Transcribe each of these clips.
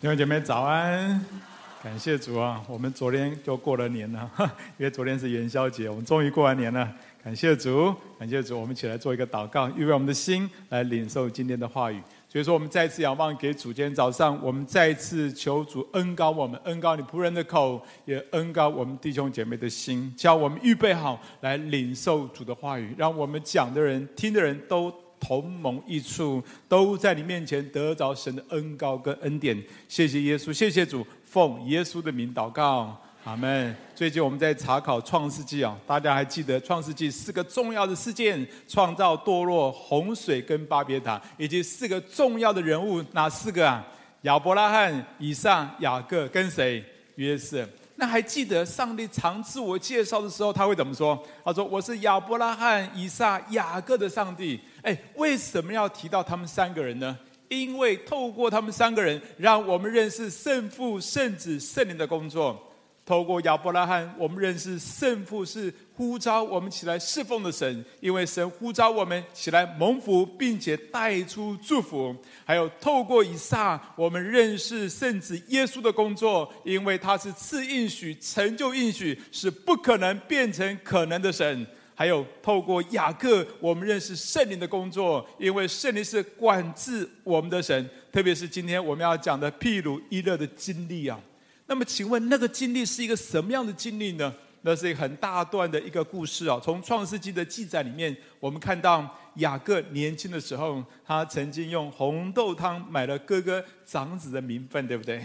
弟兄姐妹早安，感谢主啊！我们昨天就过了年了，因为昨天是元宵节，我们终于过完年了。感谢主，感谢主！我们一起来做一个祷告，预备我们的心来领受今天的话语。所以说，我们再次仰望给主。今天早上，我们再次求主恩高我们，恩高你仆人的口，也恩高我们弟兄姐妹的心，叫我们预备好来领受主的话语，让我们讲的人、听的人都。同盟一处，都在你面前得着神的恩膏跟恩典。谢谢耶稣，谢谢主，奉耶稣的名祷告，阿门。最近我们在查考创世纪啊，大家还记得创世纪四个重要的事件：创造、堕落、洪水跟巴别塔，以及四个重要的人物，哪四个啊？亚伯拉罕、以撒、雅各跟谁？约瑟。那还记得上帝常自我介绍的时候，他会怎么说？他说：“我是亚伯拉罕、以撒、雅各的上帝。”哎，为什么要提到他们三个人呢？因为透过他们三个人，让我们认识圣父、圣子、圣灵的工作。透过亚伯拉罕，我们认识圣父是呼召我们起来侍奉的神，因为神呼召我们起来蒙福，并且带出祝福。还有透过以撒，我们认识圣子耶稣的工作，因为他是赐应许、成就应许，是不可能变成可能的神。还有透过雅各，我们认识圣灵的工作，因为圣灵是管制我们的神。特别是今天我们要讲的毗鲁伊勒的经历啊。那么，请问那个经历是一个什么样的经历呢？那是一个很大段的一个故事啊。从创世纪的记载里面，我们看到雅各年轻的时候，他曾经用红豆汤买了哥哥长子的名分，对不对？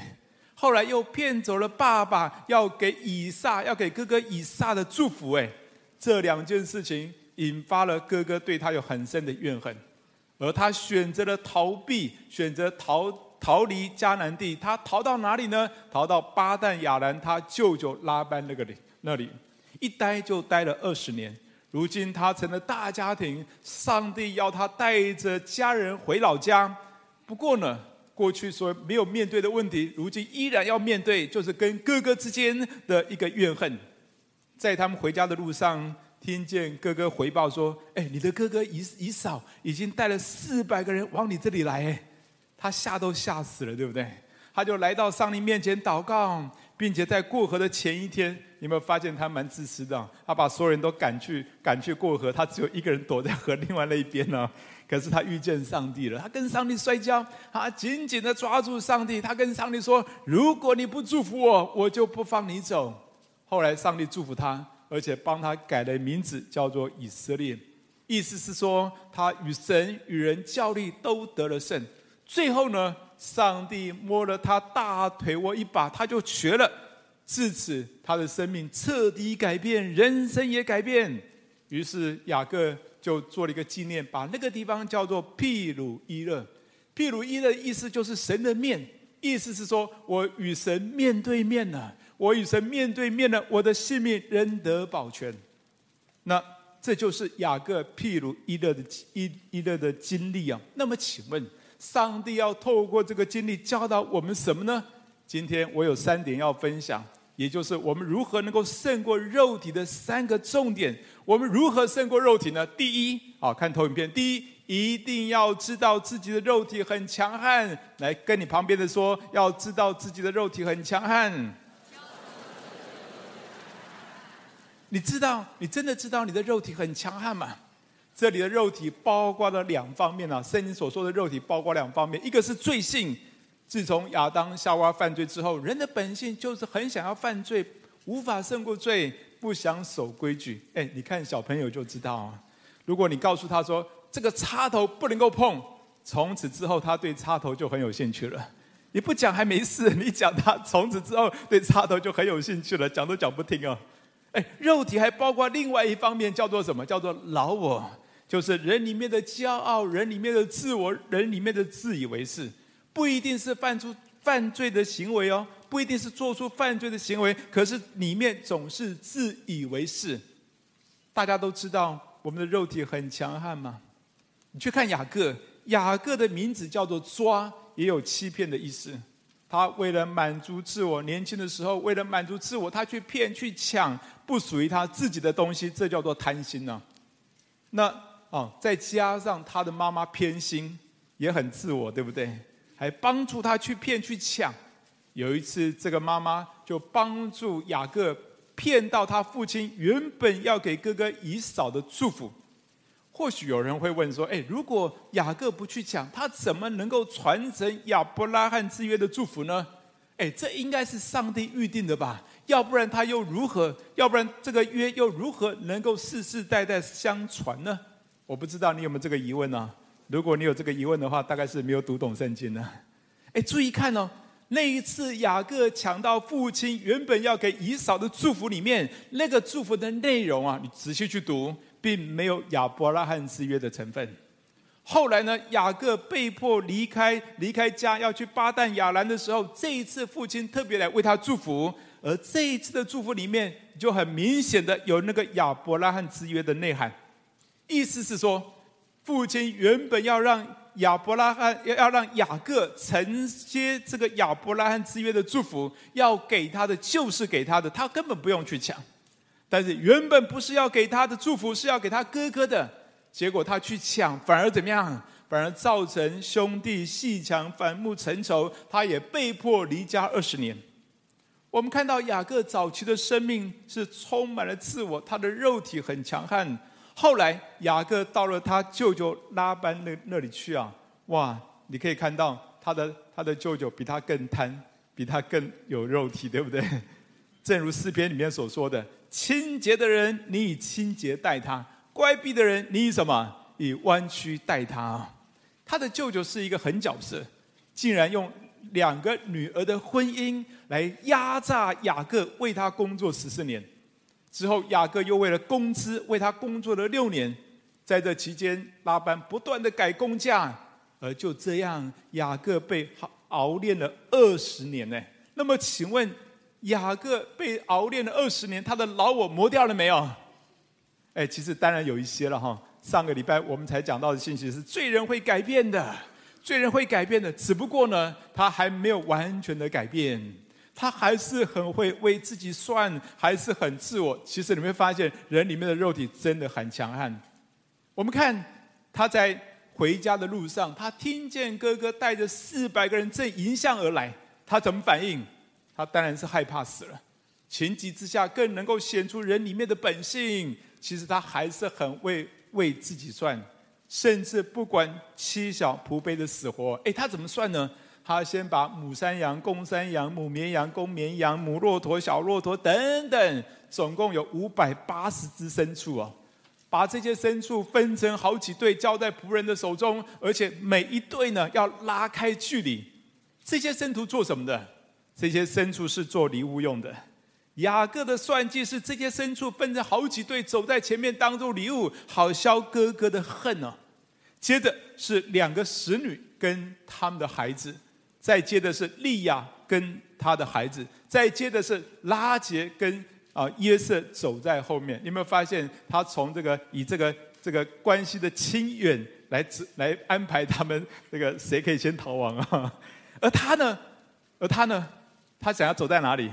后来又骗走了爸爸要给以撒，要给哥哥以撒的祝福。哎，这两件事情引发了哥哥对他有很深的怨恨，而他选择了逃避，选择逃。逃离迦南地，他逃到哪里呢？逃到巴旦亚兰，他舅舅拉班那个里那里，一待就待了二十年。如今他成了大家庭，上帝要他带着家人回老家。不过呢，过去说没有面对的问题，如今依然要面对，就是跟哥哥之间的一个怨恨。在他们回家的路上，听见哥哥回报说：“哎，你的哥哥以以嫂已经带了四百个人往你这里来。”。他吓都吓死了，对不对？他就来到上帝面前祷告，并且在过河的前一天，你有没有发现他蛮自私的？他把所有人都赶去赶去过河，他只有一个人躲在河另外那一边呢。可是他遇见上帝了，他跟上帝摔跤，他紧紧的抓住上帝，他跟上帝说：“如果你不祝福我，我就不放你走。”后来上帝祝福他，而且帮他改了名字，叫做以色列，意思是说他与神与人较力都得了胜。最后呢，上帝摸了他大腿窝一把，他就瘸了。自此，他的生命彻底改变，人生也改变。于是雅各就做了一个纪念，把那个地方叫做毗鲁伊勒。毗鲁伊勒意思就是神的面，意思是说我与神面对面了，我与神面对面了，我的性命仍得保全。那这就是雅各毗鲁伊勒的伊伊勒的经历啊。那么请问？上帝要透过这个经历教导我们什么呢？今天我有三点要分享，也就是我们如何能够胜过肉体的三个重点。我们如何胜过肉体呢？第一，好，看投影片。第一，一定要知道自己的肉体很强悍。来，跟你旁边的说，要知道自己的肉体很强悍。你知道，你真的知道你的肉体很强悍吗？这里的肉体包括了两方面啊，圣经所说的肉体包括两方面，一个是罪性。自从亚当夏娃犯罪之后，人的本性就是很想要犯罪，无法胜过罪，不想守规矩。哎，你看小朋友就知道啊。如果你告诉他说这个插头不能够碰，从此之后他对插头就很有兴趣了。你不讲还没事，你讲他从此之后对插头就很有兴趣了，讲都讲不听啊。哎，肉体还包括另外一方面，叫做什么？叫做老我。就是人里面的骄傲，人里面的自我，人里面的自以为是，不一定是犯出犯罪的行为哦，不一定是做出犯罪的行为，可是里面总是自以为是。大家都知道我们的肉体很强悍嘛，你去看雅各，雅各的名字叫做抓，也有欺骗的意思。他为了满足自我，年轻的时候为了满足自我，他去骗去抢不属于他自己的东西，这叫做贪心呢、那。哦，再加上他的妈妈偏心，也很自我，对不对？还帮助他去骗去抢。有一次，这个妈妈就帮助雅各骗到他父亲原本要给哥哥以扫的祝福。或许有人会问说：“哎，如果雅各不去抢，他怎么能够传承亚伯拉罕之约的祝福呢？”哎，这应该是上帝预定的吧？要不然他又如何？要不然这个约又如何能够世世代代相传呢？我不知道你有没有这个疑问呢？如果你有这个疑问的话，大概是没有读懂圣经呢。哎，注意看哦。那一次，雅各抢到父亲原本要给以扫的祝福里面，那个祝福的内容啊，你仔细去读，并没有亚伯拉罕之约的成分。后来呢，雅各被迫离开离开家，要去巴旦亚兰的时候，这一次父亲特别来为他祝福，而这一次的祝福里面，就很明显的有那个亚伯拉罕之约的内涵，意思是说，父亲原本要让。亚伯拉罕要要让雅各承接这个亚伯拉罕之约的祝福，要给他的就是给他的，他根本不用去抢。但是原本不是要给他的祝福，是要给他哥哥的，结果他去抢，反而怎么样？反而造成兄弟鬩墙反目成仇，他也被迫离家二十年。我们看到雅各早期的生命是充满了自我，他的肉体很强悍。后来雅各到了他舅舅拉班那那里去啊，哇！你可以看到他的他的舅舅比他更贪，比他更有肉体，对不对？正如诗篇里面所说的：“清洁的人，你以清洁待他；乖僻的人，你以什么？以弯曲待他。”他的舅舅是一个狠角色，竟然用两个女儿的婚姻来压榨雅各，为他工作十四年。之后，雅各又为了工资为他工作了六年，在这期间，拉班不断的改工价，而就这样，雅各被熬炼了二十年呢。那么，请问，雅各被熬炼了二十年，他的老我磨掉了没有？哎，其实当然有一些了哈。上个礼拜我们才讲到的信息是，罪人会改变的，罪人会改变的，只不过呢，他还没有完全的改变。他还是很会为自己算，还是很自我。其实你会发现，人里面的肉体真的很强悍。我们看他在回家的路上，他听见哥哥带着四百个人正迎向而来，他怎么反应？他当然是害怕死了。情急之下，更能够显出人里面的本性。其实他还是很为为自己算，甚至不管妻小仆婢的死活。哎，他怎么算呢？他先把母山羊、公山羊、母绵羊、公绵羊、母骆驼、小骆驼等等，总共有五百八十只牲畜哦，把这些牲畜分成好几队，交在仆人的手中，而且每一队呢要拉开距离。这些牲畜做什么的？这些牲畜是做礼物用的。雅各的算计是这些牲畜分成好几队，走在前面当做礼物，好消哥哥的恨哦。接着是两个使女跟他们的孩子。再接的是利亚跟他的孩子，再接的是拉结跟啊约瑟走在后面。你有没有发现，他从这个以这个这个关系的亲远来来安排他们这个谁可以先逃亡啊？而他呢？而他呢？他想要走在哪里？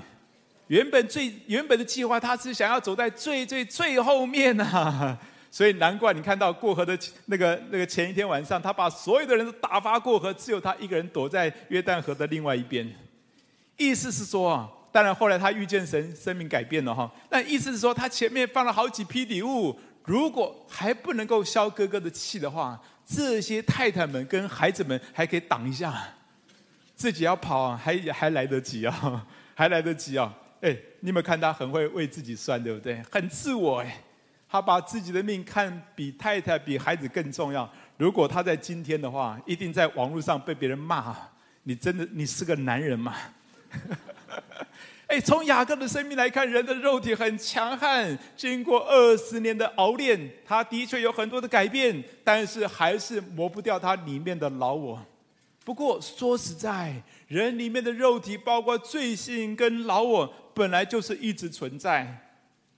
原本最原本的计划，他是想要走在最最最后面啊。所以难怪你看到过河的那个那个前一天晚上，他把所有的人都打发过河，只有他一个人躲在约旦河的另外一边。意思是说啊，当然后来他遇见神，生命改变了哈。但意思是说，他前面放了好几批礼物，如果还不能够消哥哥的气的话，这些太太们跟孩子们还可以挡一下，自己要跑，还还来得及啊，还来得及啊。哎，你有没有看他很会为自己算，对不对？很自我哎。他把自己的命看比太太、比孩子更重要。如果他在今天的话，一定在网络上被别人骂。你真的，你是个男人吗？哎，从雅各的生命来看，人的肉体很强悍。经过二十年的熬炼，他的确有很多的改变，但是还是磨不掉他里面的老我。不过说实在，人里面的肉体，包括罪性跟老我，本来就是一直存在。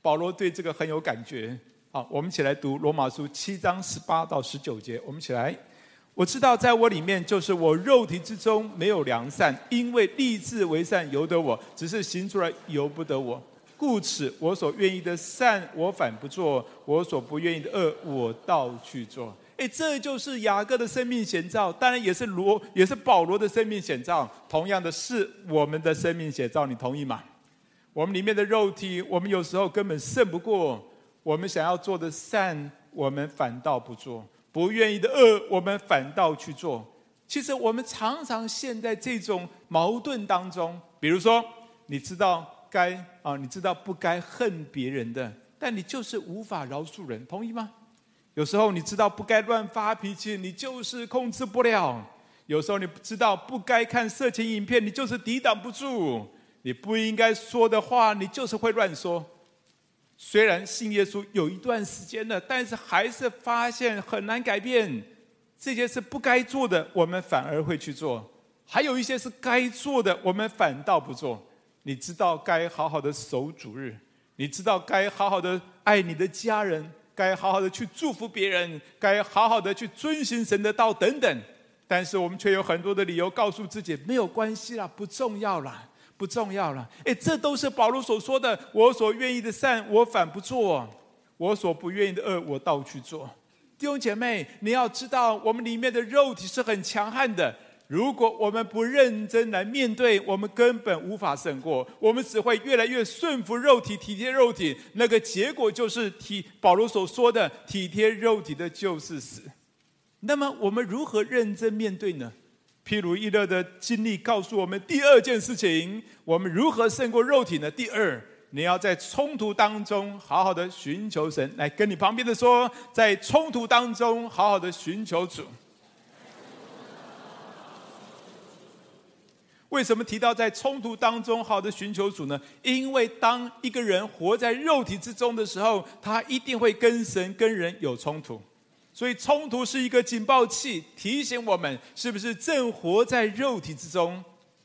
保罗对这个很有感觉。好，我们一起来读罗马书七章十八到十九节。我们一起来。我知道在我里面，就是我肉体之中没有良善，因为立志为善由得我，只是行出来由不得我。故此，我所愿意的善我反不做，我所不愿意的恶我倒去做。哎，这就是雅各的生命写照，当然也是罗，也是保罗的生命写照。同样的是我们的生命写照，你同意吗？我们里面的肉体，我们有时候根本胜不过。我们想要做的善，我们反倒不做；不愿意的恶，我们反倒去做。其实我们常常陷在这种矛盾当中。比如说，你知道该啊，你知道不该恨别人的，但你就是无法饶恕人，同意吗？有时候你知道不该乱发脾气，你就是控制不了；有时候你知道不该看色情影片，你就是抵挡不住；你不应该说的话，你就是会乱说。虽然信耶稣有一段时间了，但是还是发现很难改变。这些是不该做的，我们反而会去做；还有一些是该做的，我们反倒不做。你知道该好好的守主日，你知道该好好的爱你的家人，该好好的去祝福别人，该好好的去遵循神的道等等。但是我们却有很多的理由告诉自己没有关系啦，不重要啦。不重要了，哎，这都是保罗所说的。我所愿意的善，我反不做；我所不愿意的恶，我倒去做。弟兄姐妹，你要知道，我们里面的肉体是很强悍的。如果我们不认真来面对，我们根本无法胜过。我们只会越来越顺服肉体，体贴肉体。那个结果就是体保罗所说的体贴肉体的就是死。那么，我们如何认真面对呢？譬如伊勒的经历告诉我们第二件事情：我们如何胜过肉体呢？第二，你要在冲突当中好好的寻求神。来跟你旁边的说，在冲突当中好好的寻求主。为什么提到在冲突当中好的寻求主呢？因为当一个人活在肉体之中的时候，他一定会跟神跟人有冲突。所以冲突是一个警报器，提醒我们是不是正活在肉体之中。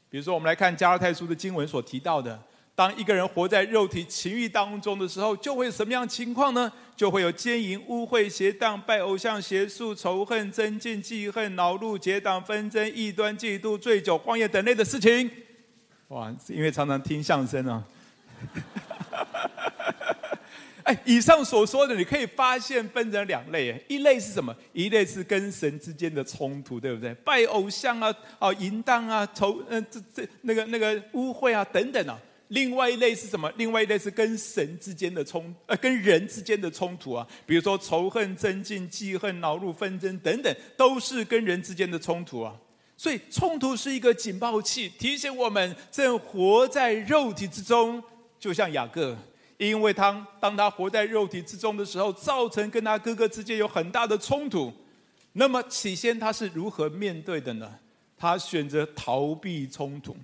比如说，我们来看加拉太书的经文所提到的：当一个人活在肉体情欲当中的时候，就会有什么样情况呢？就会有奸淫、污秽、邪荡、拜偶像、邪术、仇恨、争竞、记恨、恼怒、结党、纷争、异端、嫉妒、醉酒、荒宴等类的事情。哇，因为常常听相声啊。哎，以上所说的，你可以发现分成两类。一类是什么？一类是跟神之间的冲突，对不对？拜偶像啊，啊，淫荡啊，仇，嗯，这这那个那个污秽啊，等等啊。另外一类是什么？另外一类是跟神之间的冲，呃，跟人之间的冲突啊。比如说仇恨、争竞、记恨、恼怒、纷争等等，都是跟人之间的冲突啊。所以冲突是一个警报器，提醒我们正活在肉体之中，就像雅各。因为他当他活在肉体之中的时候，造成跟他哥哥之间有很大的冲突。那么起先他是如何面对的呢？他选择逃避冲突。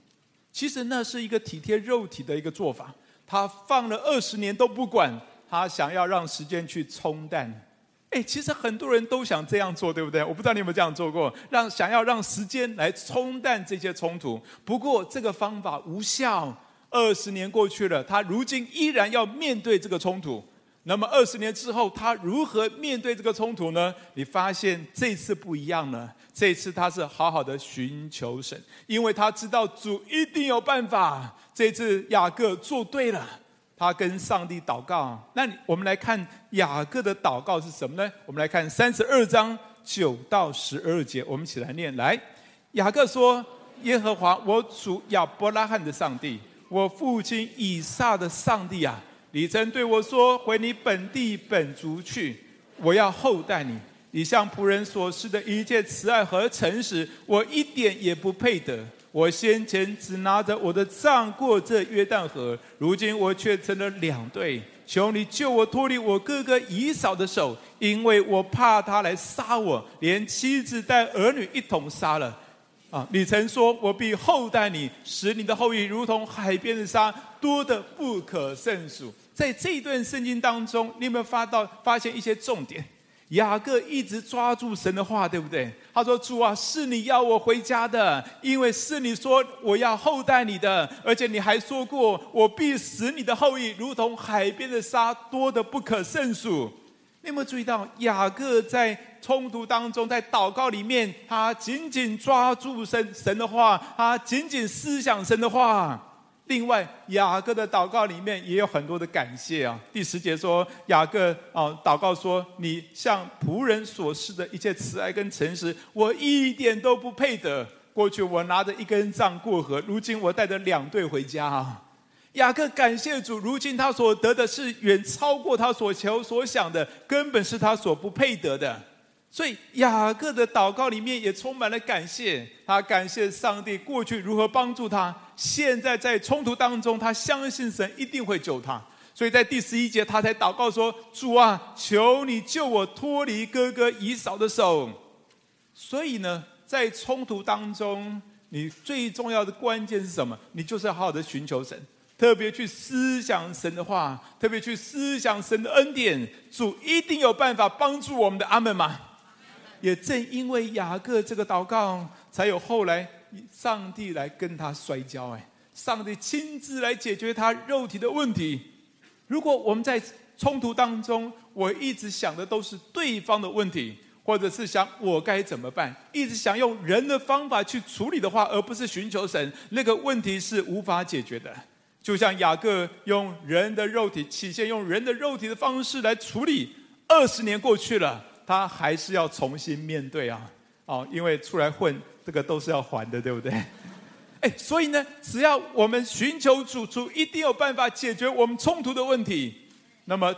其实那是一个体贴肉体的一个做法。他放了二十年都不管，他想要让时间去冲淡。哎，其实很多人都想这样做，对不对？我不知道你有没有这样做过，让想要让时间来冲淡这些冲突。不过这个方法无效。二十年过去了，他如今依然要面对这个冲突。那么二十年之后，他如何面对这个冲突呢？你发现这次不一样了。这次他是好好的寻求神，因为他知道主一定有办法。这次雅各做对了，他跟上帝祷告。那我们来看雅各的祷告是什么呢？我们来看三十二章九到十二节，我们一起来念。来，雅各说：“耶和华，我主亚伯拉罕的上帝。”我父亲以撒的上帝啊，你曾对我说：“回你本地本族去，我要厚待你。你向仆人所施的一切慈爱和诚实，我一点也不配得。我先前只拿着我的杖过这约旦河，如今我却成了两队。求你救我脱离我哥哥以嫂的手，因为我怕他来杀我，连妻子带儿女一同杀了。”啊！你曾说：“我必厚待你，使你的后裔如同海边的沙，多得不可胜数。”在这一段圣经当中，你有没有发到发现一些重点？雅各一直抓住神的话，对不对？他说：“主啊，是你要我回家的，因为是你说我要厚待你的，而且你还说过，我必使你的后裔如同海边的沙，多得不可胜数。”你有没有注意到雅各在冲突当中，在祷告里面，他紧紧抓住神神的话，他紧紧思想神的话。另外，雅各的祷告里面也有很多的感谢啊。第十节说，雅各啊祷告说：“你向仆人所示的一切慈爱跟诚实，我一点都不配得。过去我拿着一根杖过河，如今我带着两对回家啊。”雅各感谢主，如今他所得的是远超过他所求所想的，根本是他所不配得的。所以雅各的祷告里面也充满了感谢，他感谢上帝过去如何帮助他，现在在冲突当中，他相信神一定会救他。所以在第十一节，他才祷告说：“主啊，求你救我脱离哥哥以扫的手。”所以呢，在冲突当中，你最重要的关键是什么？你就是要好好的寻求神，特别去思想神的话，特别去思想神的恩典。主一定有办法帮助我们的。阿门吗？也正因为雅各这个祷告，才有后来上帝来跟他摔跤。哎，上帝亲自来解决他肉体的问题。如果我们在冲突当中，我一直想的都是对方的问题，或者是想我该怎么办，一直想用人的方法去处理的话，而不是寻求神，那个问题是无法解决的。就像雅各用人的肉体，起先用人的肉体的方式来处理，二十年过去了。他还是要重新面对啊，哦，因为出来混，这个都是要还的，对不对？哎，所以呢，只要我们寻求主，主一定有办法解决我们冲突的问题。那么，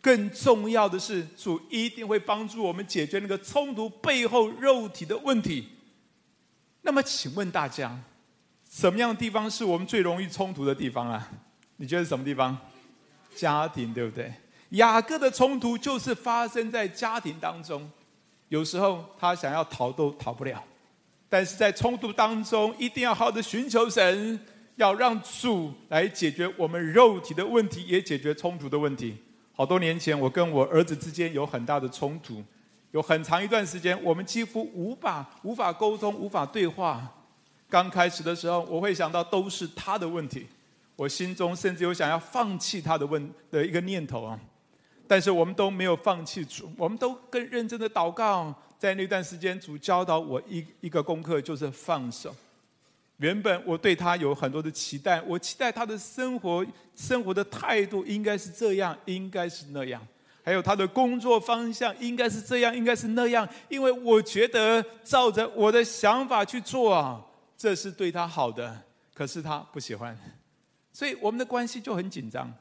更重要的是，主一定会帮助我们解决那个冲突背后肉体的问题。那么，请问大家，什么样的地方是我们最容易冲突的地方啊？你觉得什么地方？家庭，对不对？雅各的冲突就是发生在家庭当中，有时候他想要逃都逃不了，但是在冲突当中，一定要好好的寻求神，要让主来解决我们肉体的问题，也解决冲突的问题。好多年前，我跟我儿子之间有很大的冲突，有很长一段时间，我们几乎无法无法沟通，无法对话。刚开始的时候，我会想到都是他的问题，我心中甚至有想要放弃他的问的一个念头啊。但是我们都没有放弃主，我们都更认真的祷告。在那段时间，主教导我一一个功课，就是放手。原本我对他有很多的期待，我期待他的生活生活的态度应该是这样，应该是那样，还有他的工作方向应该是这样，应该是那样。因为我觉得照着我的想法去做啊，这是对他好的。可是他不喜欢，所以我们的关系就很紧张。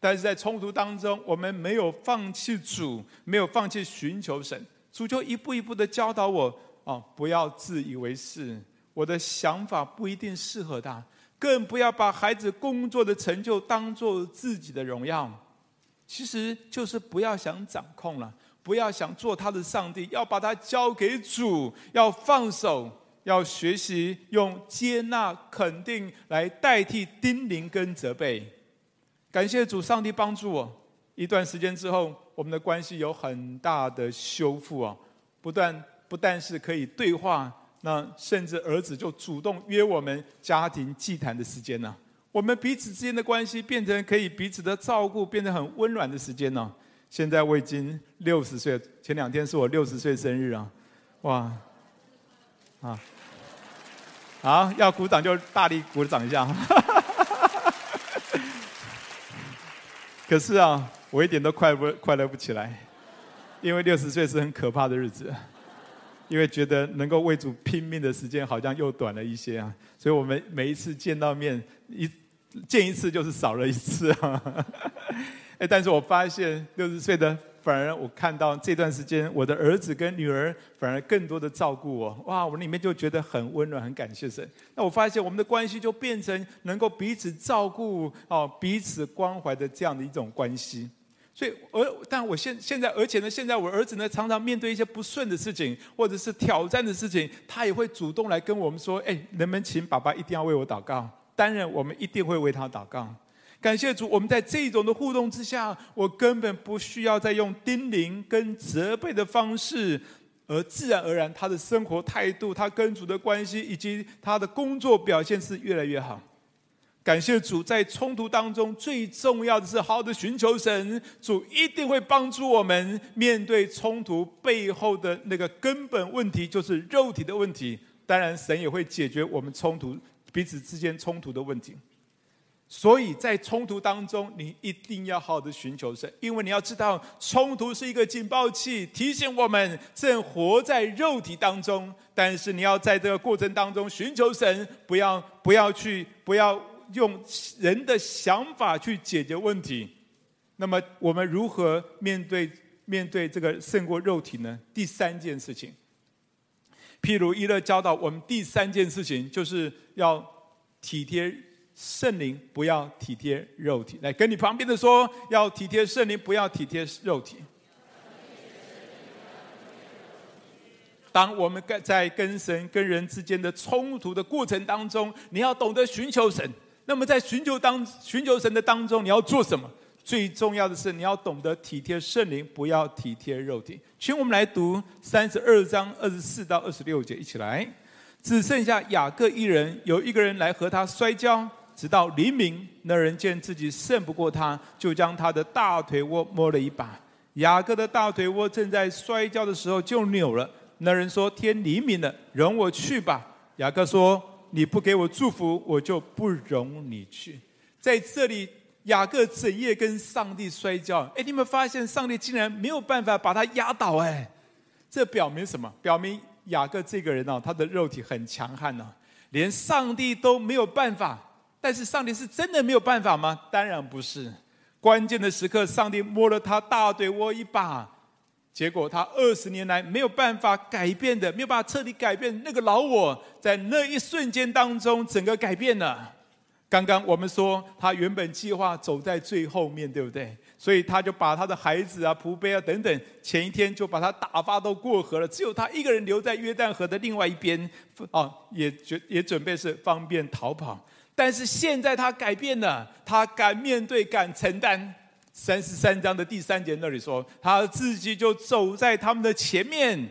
但是在冲突当中，我们没有放弃主，没有放弃寻求神，主就一步一步的教导我：哦，不要自以为是，我的想法不一定适合他，更不要把孩子工作的成就当做自己的荣耀。其实就是不要想掌控了，不要想做他的上帝，要把他交给主，要放手，要学习用接纳、肯定来代替叮咛跟责备。感谢主，上帝帮助我。一段时间之后，我们的关系有很大的修复啊！不但不但是可以对话，那甚至儿子就主动约我们家庭祭坛的时间呢。我们彼此之间的关系变成可以彼此的照顾，变成很温暖的时间呢。现在我已经六十岁，前两天是我六十岁生日啊！哇，啊，好，要鼓掌就大力鼓掌一下。可是啊，我一点都快不快乐不起来，因为六十岁是很可怕的日子，因为觉得能够为主拼命的时间好像又短了一些啊，所以我们每一次见到面一见一次就是少了一次啊，哎，但是我发现六十岁的。反而我看到这段时间，我的儿子跟女儿反而更多的照顾我，哇！我里面就觉得很温暖，很感谢神。那我发现我们的关系就变成能够彼此照顾、哦彼此关怀的这样的一种关系。所以，而但我现现在，而且呢，现在我儿子呢，常常面对一些不顺的事情，或者是挑战的事情，他也会主动来跟我们说：“哎，能不能请爸爸一定要为我祷告？”当然，我们一定会为他祷告。感谢主，我们在这种的互动之下，我根本不需要再用叮咛跟责备的方式，而自然而然，他的生活态度、他跟主的关系以及他的工作表现是越来越好。感谢主，在冲突当中，最重要的是好好的寻求神，主一定会帮助我们面对冲突背后的那个根本问题，就是肉体的问题。当然，神也会解决我们冲突彼此之间冲突的问题。所以在冲突当中，你一定要好好的寻求神，因为你要知道，冲突是一个警报器，提醒我们正活在肉体当中。但是你要在这个过程当中寻求神，不要不要去不要用人的想法去解决问题。那么我们如何面对面对这个胜过肉体呢？第三件事情，譬如以勒教导我们第三件事情，就是要体贴。圣灵不要体贴肉体，来跟你旁边的说，要体贴圣灵，不要体贴肉体。当我们跟在跟神跟人之间的冲突的过程当中，你要懂得寻求神。那么在寻求当寻求神的当中，你要做什么？最重要的是你要懂得体贴圣灵，不要体贴肉体。请我们来读三十二章二十四到二十六节，一起来。只剩下雅各一人，有一个人来和他摔跤。直到黎明，那人见自己胜不过他，就将他的大腿窝摸了一把。雅各的大腿窝正在摔跤的时候就扭了。那人说：“天黎明了，容我去吧。”雅各说：“你不给我祝福，我就不容你去。”在这里，雅各整夜跟上帝摔跤。哎，你们发现上帝竟然没有办法把他压倒？哎，这表明什么？表明雅各这个人呢，他的肉体很强悍呢，连上帝都没有办法。但是上帝是真的没有办法吗？当然不是。关键的时刻，上帝摸了他大腿窝一把，结果他二十年来没有办法改变的，没有办法彻底改变那个老我，在那一瞬间当中，整个改变了。刚刚我们说，他原本计划走在最后面，对不对？所以他就把他的孩子啊、仆婢啊等等，前一天就把他打发都过河了，只有他一个人留在约旦河的另外一边，哦，也准也准备是方便逃跑。但是现在他改变了，他敢面对，敢承担。三十三章的第三节那里说，他自己就走在他们的前面。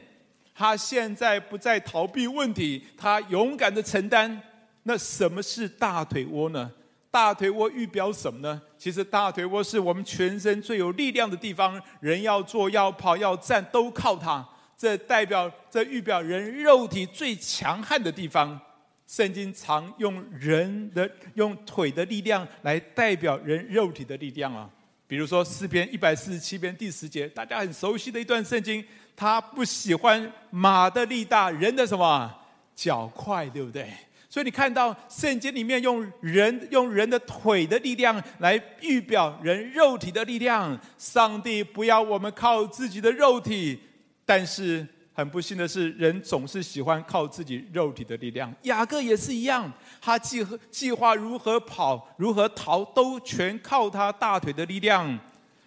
他现在不再逃避问题，他勇敢的承担。那什么是大腿窝呢？大腿窝预表什么呢？其实大腿窝是我们全身最有力量的地方。人要坐、要跑、要站，都靠它。这代表，这预表人肉体最强悍的地方。圣经常用人的用腿的力量来代表人肉体的力量啊，比如说诗篇一百四十七篇第十节，大家很熟悉的一段圣经。他不喜欢马的力大，人的什么脚快，对不对？所以你看到圣经里面用人用人的腿的力量来预表人肉体的力量。上帝不要我们靠自己的肉体，但是。很不幸的是，人总是喜欢靠自己肉体的力量。雅各也是一样，他计计划如何跑、如何逃，都全靠他大腿的力量。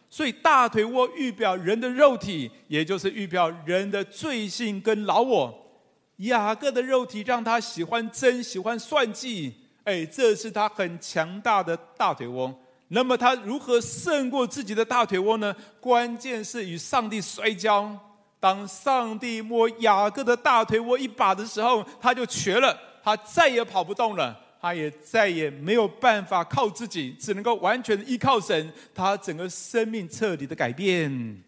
所以，大腿窝预表人的肉体，也就是预表人的罪性跟老我。雅各的肉体让他喜欢争、喜欢算计，哎，这是他很强大的大腿窝。那么，他如何胜过自己的大腿窝呢？关键是与上帝摔跤。当上帝摸雅各的大腿窝一把的时候，他就瘸了，他再也跑不动了，他也再也没有办法靠自己，只能够完全依靠神，他整个生命彻底的改变。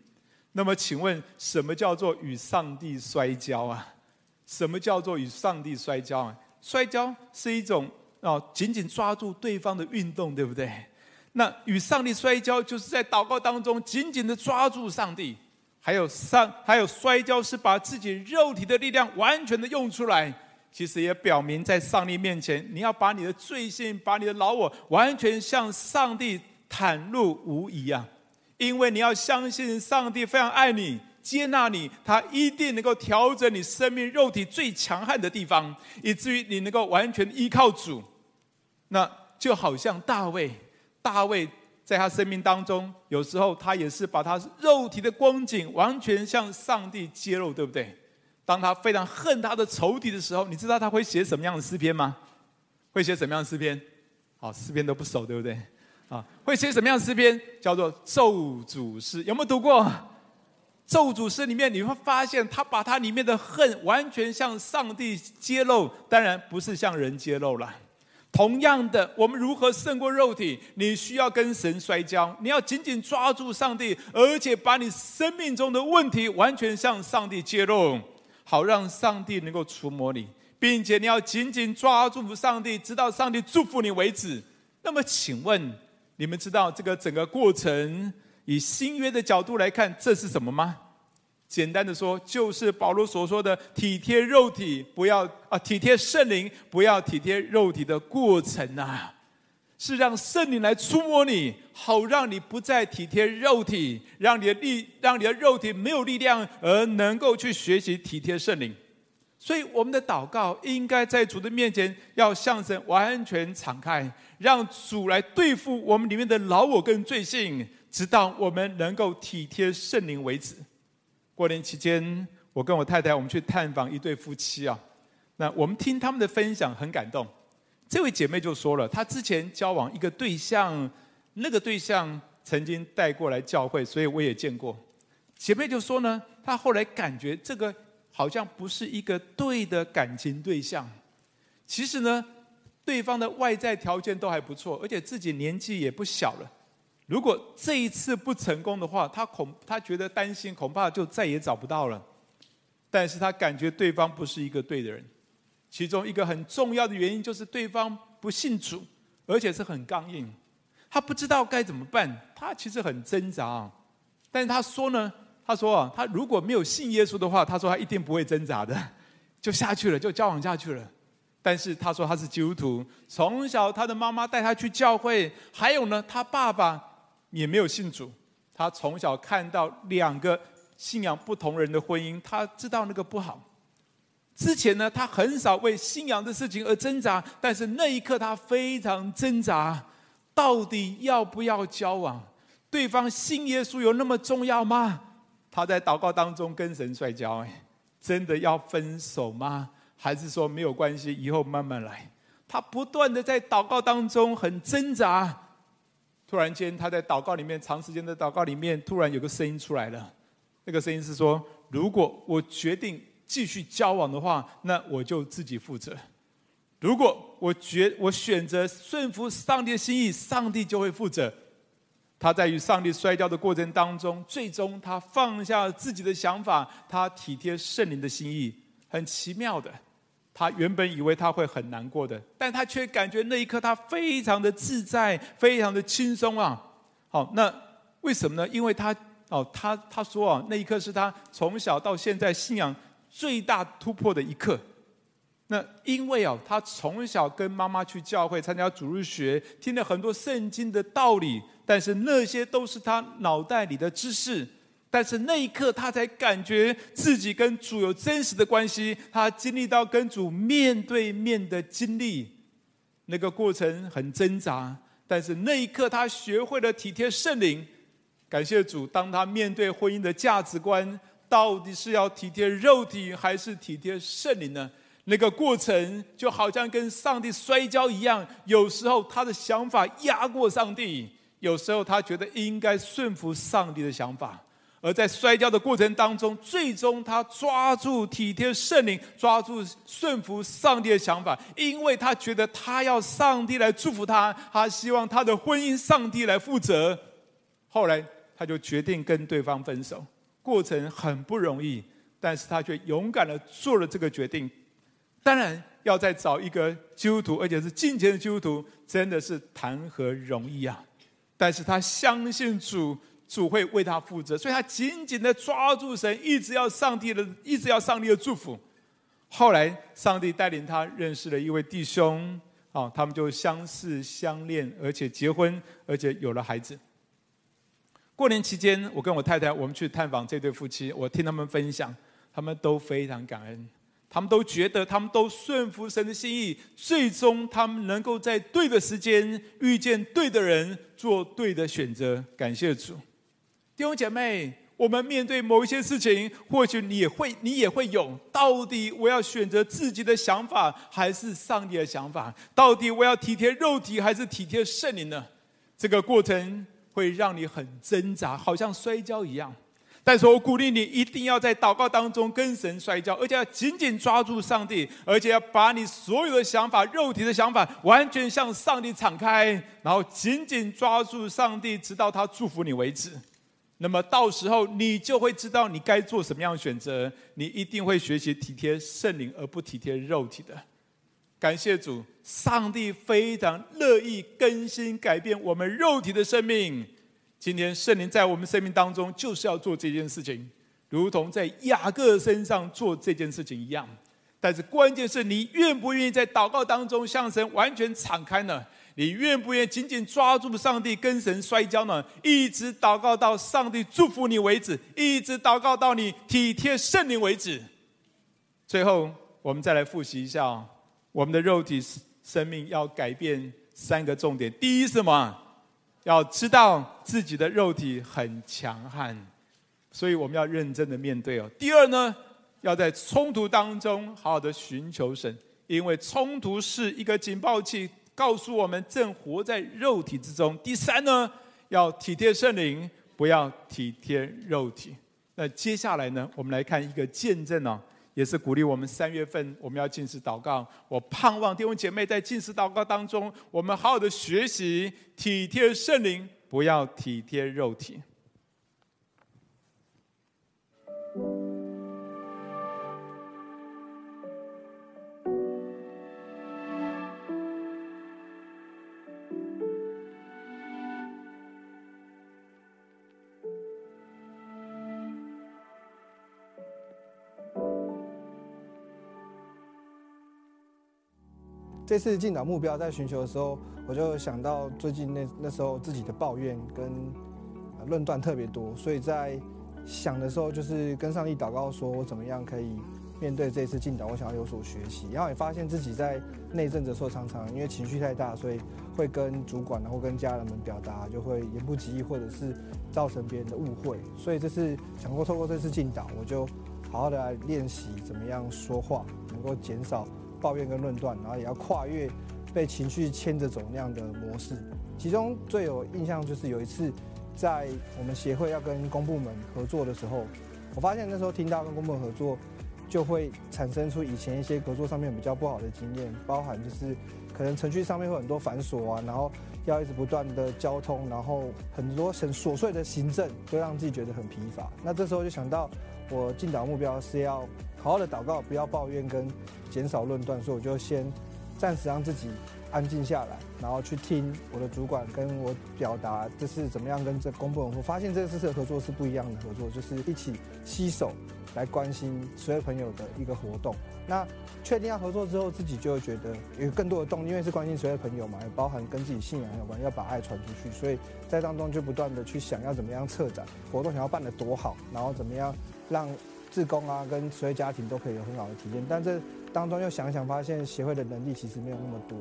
那么，请问什么叫做与上帝摔跤啊？什么叫做与上帝摔跤啊？摔跤是一种哦，紧紧抓住对方的运动，对不对？那与上帝摔跤，就是在祷告当中紧紧的抓住上帝。还有上，还有摔跤是把自己肉体的力量完全的用出来，其实也表明在上帝面前，你要把你的罪性，把你的老我，完全向上帝袒露无遗啊！因为你要相信上帝非常爱你，接纳你，他一定能够调整你生命肉体最强悍的地方，以至于你能够完全依靠主。那就好像大卫，大卫。在他生命当中，有时候他也是把他肉体的光景完全向上帝揭露，对不对？当他非常恨他的仇敌的时候，你知道他会写什么样的诗篇吗？会写什么样的诗篇？好，诗篇都不熟，对不对？啊，会写什么样的诗篇？叫做咒诅诗，有没有读过？咒诅诗里面你会发现，他把他里面的恨完全向上帝揭露，当然不是向人揭露了。同样的，我们如何胜过肉体？你需要跟神摔跤，你要紧紧抓住上帝，而且把你生命中的问题完全向上帝揭露，好让上帝能够触摸你，并且你要紧紧抓住上帝，直到上帝祝福你为止。那么，请问你们知道这个整个过程以新约的角度来看，这是什么吗？简单的说，就是保罗所说的体贴肉体，不要啊体贴圣灵，不要体贴肉体的过程啊，是让圣灵来触摸你，好让你不再体贴肉体，让你的力，让你的肉体没有力量，而能够去学习体贴圣灵。所以，我们的祷告应该在主的面前，要向神完全敞开，让主来对付我们里面的老我跟罪性，直到我们能够体贴圣灵为止。过年期间，我跟我太太我们去探访一对夫妻啊，那我们听他们的分享很感动。这位姐妹就说了，她之前交往一个对象，那个对象曾经带过来教会，所以我也见过。姐妹就说呢，她后来感觉这个。好像不是一个对的感情对象。其实呢，对方的外在条件都还不错，而且自己年纪也不小了。如果这一次不成功的话，他恐他觉得担心，恐怕就再也找不到了。但是他感觉对方不是一个对的人。其中一个很重要的原因就是对方不信主，而且是很刚硬。他不知道该怎么办，他其实很挣扎。但是他说呢，他说：“啊，他如果没有信耶稣的话，他说他一定不会挣扎的，就下去了，就交往下去了。但是他说他是基督徒，从小他的妈妈带他去教会，还有呢，他爸爸也没有信主。他从小看到两个信仰不同人的婚姻，他知道那个不好。之前呢，他很少为信仰的事情而挣扎，但是那一刻他非常挣扎，到底要不要交往？对方信耶稣有那么重要吗？”他在祷告当中跟神摔跤，哎，真的要分手吗？还是说没有关系，以后慢慢来？他不断的在祷告当中很挣扎。突然间，他在祷告里面，长时间的祷告里面，突然有个声音出来了。那个声音是说：如果我决定继续交往的话，那我就自己负责；如果我决我选择顺服上帝的心意，上帝就会负责。他在与上帝摔跤的过程当中，最终他放下自己的想法，他体贴圣灵的心意，很奇妙的。他原本以为他会很难过的，但他却感觉那一刻他非常的自在，非常的轻松啊。好，那为什么呢？因为他哦，他他说啊，那一刻是他从小到现在信仰最大突破的一刻。那因为哦，他从小跟妈妈去教会参加主日学，听了很多圣经的道理。但是那些都是他脑袋里的知识，但是那一刻他才感觉自己跟主有真实的关系，他经历到跟主面对面的经历，那个过程很挣扎，但是那一刻他学会了体贴圣灵，感谢主，当他面对婚姻的价值观，到底是要体贴肉体还是体贴圣灵呢？那个过程就好像跟上帝摔跤一样，有时候他的想法压过上帝。有时候他觉得应该顺服上帝的想法，而在摔跤的过程当中，最终他抓住体贴圣灵，抓住顺服上帝的想法，因为他觉得他要上帝来祝福他，他希望他的婚姻上帝来负责。后来他就决定跟对方分手，过程很不容易，但是他却勇敢地做了这个决定。当然，要再找一个基督徒，而且是敬虔的基督徒，真的是谈何容易啊！但是他相信主，主会为他负责，所以他紧紧的抓住神，一直要上帝的，一直要上帝的祝福。后来，上帝带领他认识了一位弟兄，啊，他们就相识相恋，而且结婚，而且有了孩子。过年期间，我跟我太太我们去探访这对夫妻，我听他们分享，他们都非常感恩。他们都觉得，他们都顺服神的心意，最终他们能够在对的时间遇见对的人，做对的选择。感谢主，弟兄姐妹，我们面对某一些事情，或许你也会，你也会有，到底我要选择自己的想法，还是上帝的想法？到底我要体贴肉体，还是体贴圣灵呢？这个过程会让你很挣扎，好像摔跤一样。但是我鼓励你，一定要在祷告当中跟神摔跤，而且要紧紧抓住上帝，而且要把你所有的想法、肉体的想法，完全向上帝敞开，然后紧紧抓住上帝，直到他祝福你为止。那么到时候，你就会知道你该做什么样的选择。你一定会学习体贴圣灵，而不体贴肉体的。感谢主，上帝非常乐意更新改变我们肉体的生命。今天圣灵在我们生命当中，就是要做这件事情，如同在雅各身上做这件事情一样。但是关键是你愿不愿意在祷告当中向神完全敞开呢？你愿不愿紧紧抓住上帝，跟神摔跤呢？一直祷告到上帝祝福你为止，一直祷告到你体贴圣灵为止。最后，我们再来复习一下，我们的肉体生命要改变三个重点。第一什么？要知道自己的肉体很强悍，所以我们要认真的面对哦。第二呢，要在冲突当中好好的寻求神，因为冲突是一个警报器，告诉我们正活在肉体之中。第三呢，要体贴圣灵，不要体贴肉体。那接下来呢，我们来看一个见证哦。也是鼓励我们三月份我们要进食祷告。我盼望弟兄姐妹在进食祷告当中，我们好好的学习体贴圣灵，不要体贴肉体。这次进岛目标在寻求的时候，我就想到最近那那时候自己的抱怨跟论断特别多，所以在想的时候就是跟上帝祷告，说我怎么样可以面对这次进岛，我想要有所学习。然后也发现自己在内阵的时候，常常因为情绪太大，所以会跟主管然后跟家人们表达，就会言不及义，或者是造成别人的误会。所以这次想过透过这次进岛，我就好好的来练习怎么样说话，能够减少。抱怨跟论断，然后也要跨越被情绪牵着走那样的模式。其中最有印象就是有一次，在我们协会要跟公部门合作的时候，我发现那时候听到跟公部门合作，就会产生出以前一些合作上面比较不好的经验，包含就是可能程序上面会很多繁琐啊，然后要一直不断的交通，然后很多很琐碎的行政，都让自己觉得很疲乏。那这时候就想到，我进岛目标是要。好好的祷告，不要抱怨跟减少论断，所以我就先暂时让自己安静下来，然后去听我的主管跟我表达这是怎么样跟这公布。我发现这次的合作是不一样的合作，就是一起携手来关心所有朋友的一个活动。那确定要合作之后，自己就会觉得有更多的动力，因为是关心所有朋友嘛，也包含跟自己信仰有关，要把爱传出去，所以在当中就不断的去想要怎么样策展活动，想要办得多好，然后怎么样让。志工啊，跟所有家庭都可以有很好的体验，但这当中又想想，发现协会的能力其实没有那么多，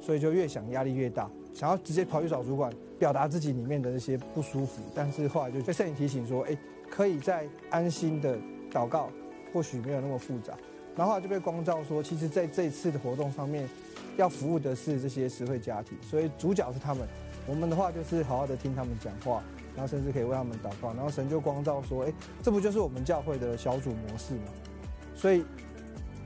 所以就越想压力越大，想要直接跑去找主管表达自己里面的那些不舒服，但是后来就被圣灵提醒说，哎，可以再安心的祷告，或许没有那么复杂，然后后来就被光照说，其实在这次的活动上面，要服务的是这些实惠家庭，所以主角是他们，我们的话就是好好的听他们讲话。然后甚至可以为他们祷告，然后神就光照说：“哎，这不就是我们教会的小组模式吗？”所以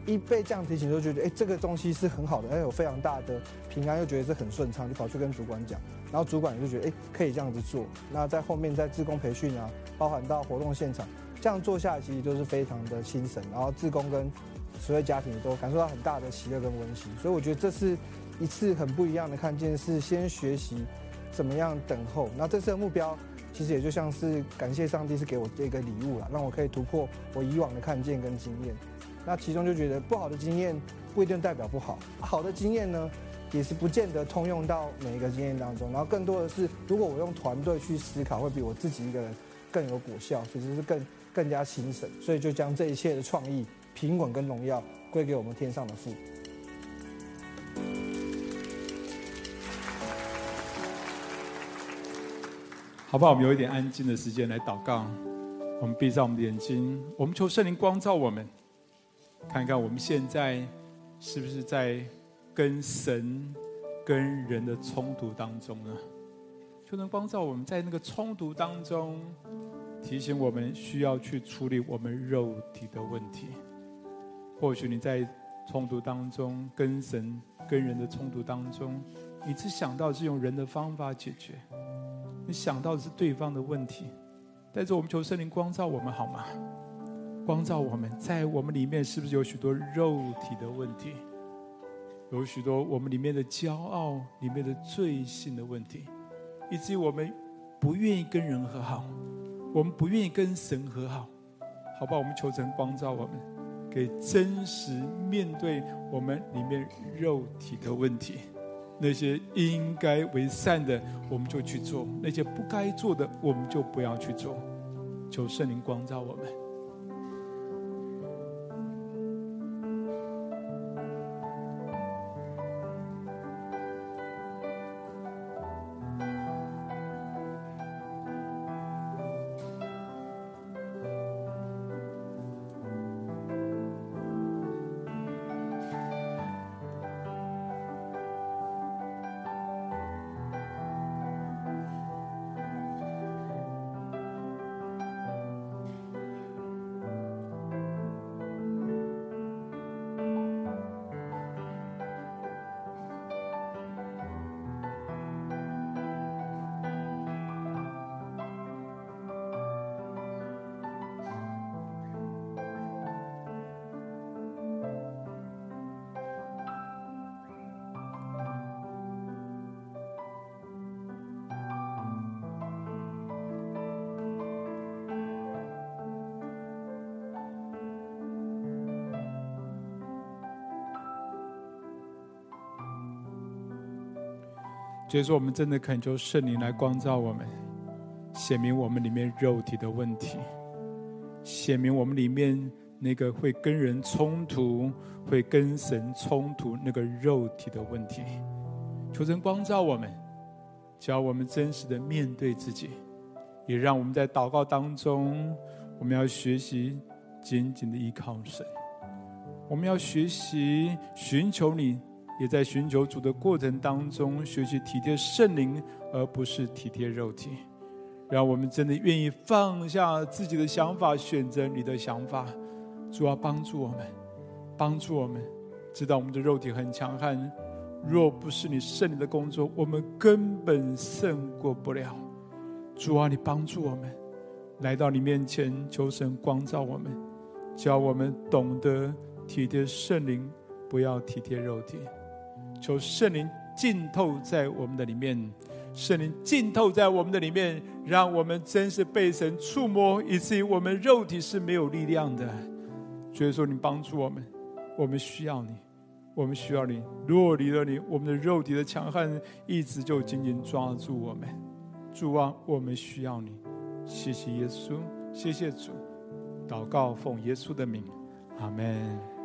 一被这样提醒，就觉得：“哎，这个东西是很好的，而有非常大的平安，又觉得这很顺畅，就跑去跟主管讲。然后主管就觉得：哎，可以这样子做。那在后面在自工培训啊，包含到活动现场，这样做下来其实都是非常的心神。然后自工跟所有家庭都感受到很大的喜乐跟温馨。所以我觉得这是一次很不一样的看见，是先学习怎么样等候。那这次的目标。其实也就像是感谢上帝是给我这个礼物了，让我可以突破我以往的看见跟经验。那其中就觉得不好的经验不一定代表不好，好的经验呢也是不见得通用到每一个经验当中。然后更多的是，如果我用团队去思考，会比我自己一个人更有果效，其实是更更加精神。所以就将这一切的创意、平稳跟荣耀归给我们天上的父。好不好？我们有一点安静的时间来祷告。我们闭上我们的眼睛，我们求圣灵光照我们，看看我们现在是不是在跟神、跟人的冲突当中呢？就能光照我们在那个冲突当中，提醒我们需要去处理我们肉体的问题。或许你在冲突当中，跟神、跟人的冲突当中，你只想到是用人的方法解决。想到的是对方的问题，但是我们求圣灵光照我们好吗？光照我们在我们里面是不是有许多肉体的问题？有许多我们里面的骄傲、里面的罪性的问题，以至于我们不愿意跟人和好，我们不愿意跟神和好。好吧，我们求神光照我们，给真实面对我们里面肉体的问题。那些应该为善的，我们就去做；那些不该做的，我们就不要去做。求圣灵光照我们。所以说，我们真的恳求圣灵来光照我们，显明我们里面肉体的问题，显明我们里面那个会跟人冲突、会跟神冲突那个肉体的问题。求神光照我们，教我们真实的面对自己，也让我们在祷告当中，我们要学习紧紧的依靠神，我们要学习寻求你。也在寻求主的过程当中，学习体贴圣灵，而不是体贴肉体。让我们真的愿意放下自己的想法，选择你的想法。主要帮助我们，帮助我们，知道我们的肉体很强悍。若不是你圣灵的工作，我们根本胜过不了。主啊，你帮助我们，来到你面前，求神光照我们，教我们懂得体贴圣灵，不要体贴肉体。求圣灵浸透在我们的里面，圣灵浸透在我们的里面，让我们真是被神触摸，以至于我们肉体是没有力量的。所以说，你帮助我们，我们需要你，我们需要你。若离了你，我们的肉体的强悍一直就紧紧抓住我们。主啊，我们需要你。谢谢耶稣，谢谢主。祷告奉耶稣的名，阿门。